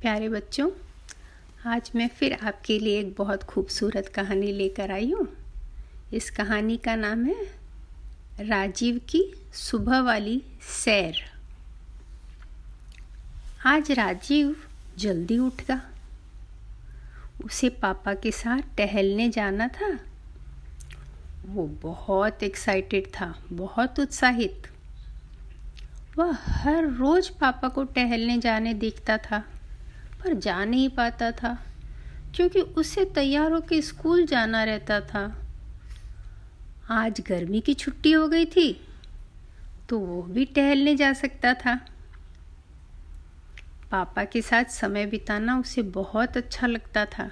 प्यारे बच्चों, आज मैं फिर आपके लिए एक बहुत खूबसूरत कहानी लेकर आई हूँ। इस कहानी का नाम है, राजीव की सुबह वाली सैर। आज राजीव जल्दी उठ गया उसे पापा के साथ टहलने जाना था। वो बहुत एक्साइटेड था, बहुत उत्साहित। वह हर रोज पापा को टहलने जाने देखता था। पर जा नहीं पाता था, क्योंकि उसे तैयार होकर स्कूल जाना रहता था। आज गर्मी की छुट्टी हो गई थी तो वो भी टहलने जा सकता था। पापा के साथ समय बिताना उसे बहुत अच्छा लगता था।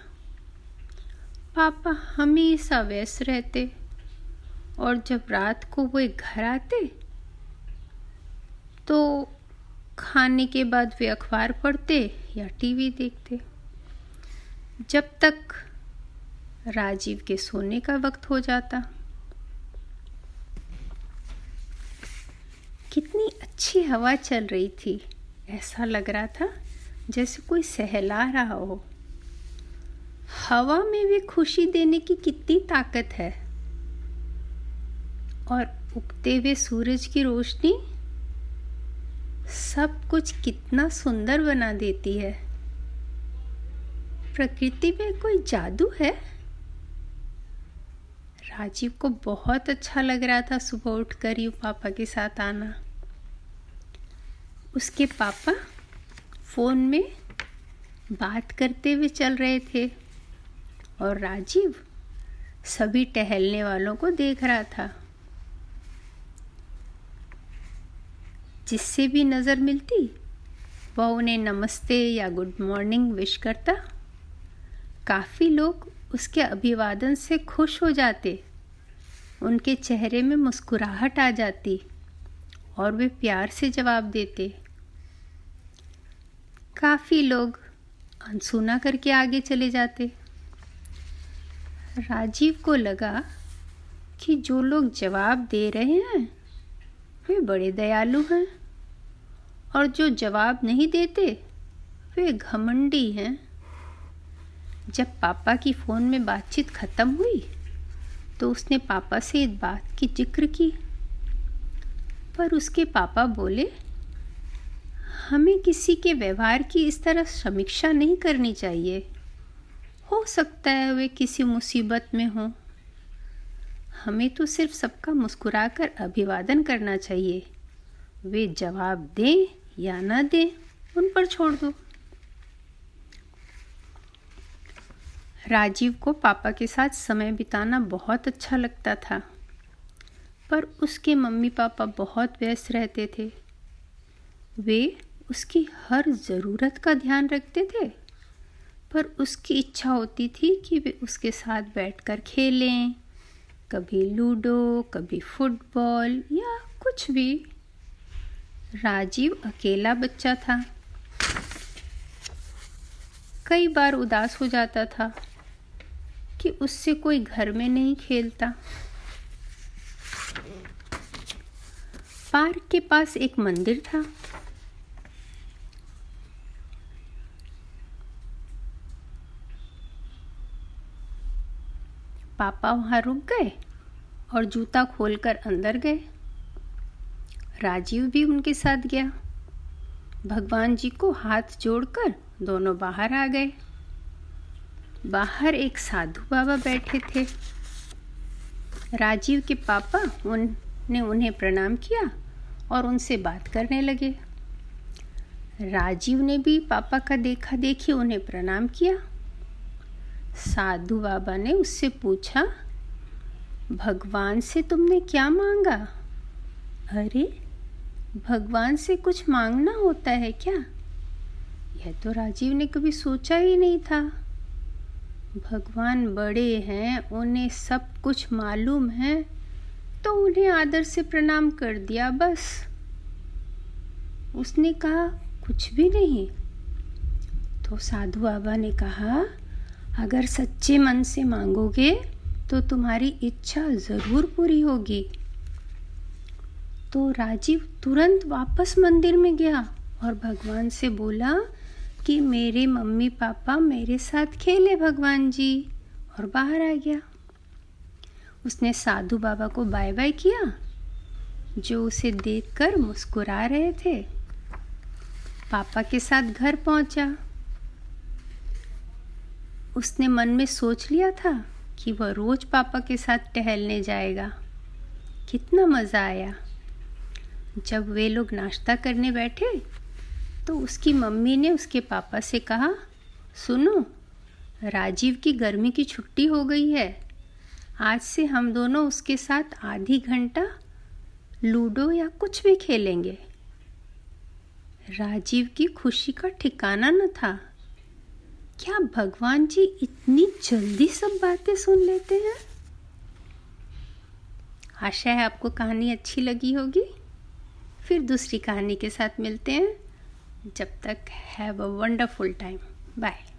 पापा हमेशा व्यस्त रहते, और जब रात को वो घर आते तो खाने के बाद वे अखबार पढ़ते या टीवी देखते। जब तक राजीव के सोने का वक्त हो जाता। कितनी अच्छी हवा चल रही थी, ऐसा लग रहा था जैसे कोई सहला रहा हो। हवा में भी खुशी देने की कितनी ताकत है। और उगते हुए सूरज की रोशनी सब कुछ कितना सुंदर बना देती है। प्रकृति में कोई जादू है? राजीव को बहुत अच्छा लग रहा था सुबह उठकर यू पापा के साथ आना। उसके पापा फ़ोन में बात करते हुए चल रहे थे और राजीव सभी टहलने वालों को देख रहा था। जिससे भी नज़र मिलती। वह उन्हें नमस्ते या गुड मॉर्निंग विश करता। काफ़ी लोग उसके अभिवादन से खुश हो जाते। उनके चेहरे में मुस्कुराहट आ जाती और वे प्यार से जवाब देते। काफ़ी लोग अनसुना करके आगे चले जाते। राजीव को लगा कि जो लोग जवाब दे रहे हैं वे बड़े दयालु हैं। और जो जवाब नहीं देते, वे घमंडी हैं। जब पापा की फ़ोन में बातचीत ख़त्म हुई तो उसने पापा से इस बात की ज़िक्र की। पर उसके पापा बोले, हमें किसी के व्यवहार की इस तरह समीक्षा नहीं करनी चाहिए। हो सकता है वे किसी मुसीबत में हों। हमें तो सिर्फ़ सबका मुस्कुराकर अभिवादन करना चाहिए। वे जवाब दें या ना दें, उन पर छोड़ दो। राजीव को पापा के साथ समय बिताना बहुत अच्छा लगता था, पर उसके मम्मी पापा बहुत व्यस्त रहते थे। वे उसकी हर ज़रूरत का ध्यान रखते थे, पर उसकी इच्छा होती थी कि वे उसके साथ बैठकर खेलें कभी लूडो, कभी फुटबॉल या कुछ भी। राजीव अकेला बच्चा था। कई बार उदास हो जाता था कि उससे कोई घर में नहीं खेलता। पार्क के पास एक मंदिर था। पापा वहाँ रुक गए और जूता खोलकर अंदर गए। राजीव भी उनके साथ गया। भगवान जी को हाथ जोड़कर दोनों बाहर आ गए। बाहर एक साधु बाबा बैठे थे। राजीव के पापा उनने उन्हें प्रणाम किया और उनसे बात करने लगे। राजीव ने भी पापा का देखा देखी उन्हें प्रणाम किया। साधु बाबा ने उससे पूछा, भगवान से तुमने क्या मांगा? अरे, भगवान से कुछ मांगना होता है क्या? यह तो राजीव ने कभी सोचा ही नहीं था। भगवान बड़े हैं, उन्हें सब कुछ मालूम है तो उन्हें आदर से प्रणाम कर दिया बस। उसने कहा, कुछ भी नहीं। तो साधु बाबा ने कहा अगर सच्चे मन से मांगोगे तो तुम्हारी इच्छा ज़रूर पूरी होगी। तो राजीव तुरंत वापस मंदिर में गया और भगवान से बोला कि मेरे मम्मी पापा मेरे साथ खेले भगवान जी, और बाहर आ गया। उसने साधु बाबा को बाय बाय किया, जो उसे देखकर मुस्कुरा रहे थे। पापा के साथ घर पहुँचा। उसने मन में सोच लिया था कि वह रोज पापा के साथ टहलने जाएगा। कितना मज़ा आया। जब वे लोग नाश्ता करने बैठे तो उसकी मम्मी ने उसके पापा से कहा, सुनो, राजीव की गर्मी की छुट्टी हो गई है। आज से हम दोनों उसके साथ आधी घंटा लूडो या कुछ भी खेलेंगे। राजीव की खुशी का ठिकाना न था। क्या भगवान जी इतनी जल्दी सब बातें सुन लेते हैं? आशा है आपको कहानी अच्छी लगी होगी। फिर दूसरी कहानी के साथ मिलते हैं। जब तक have a wonderful time bye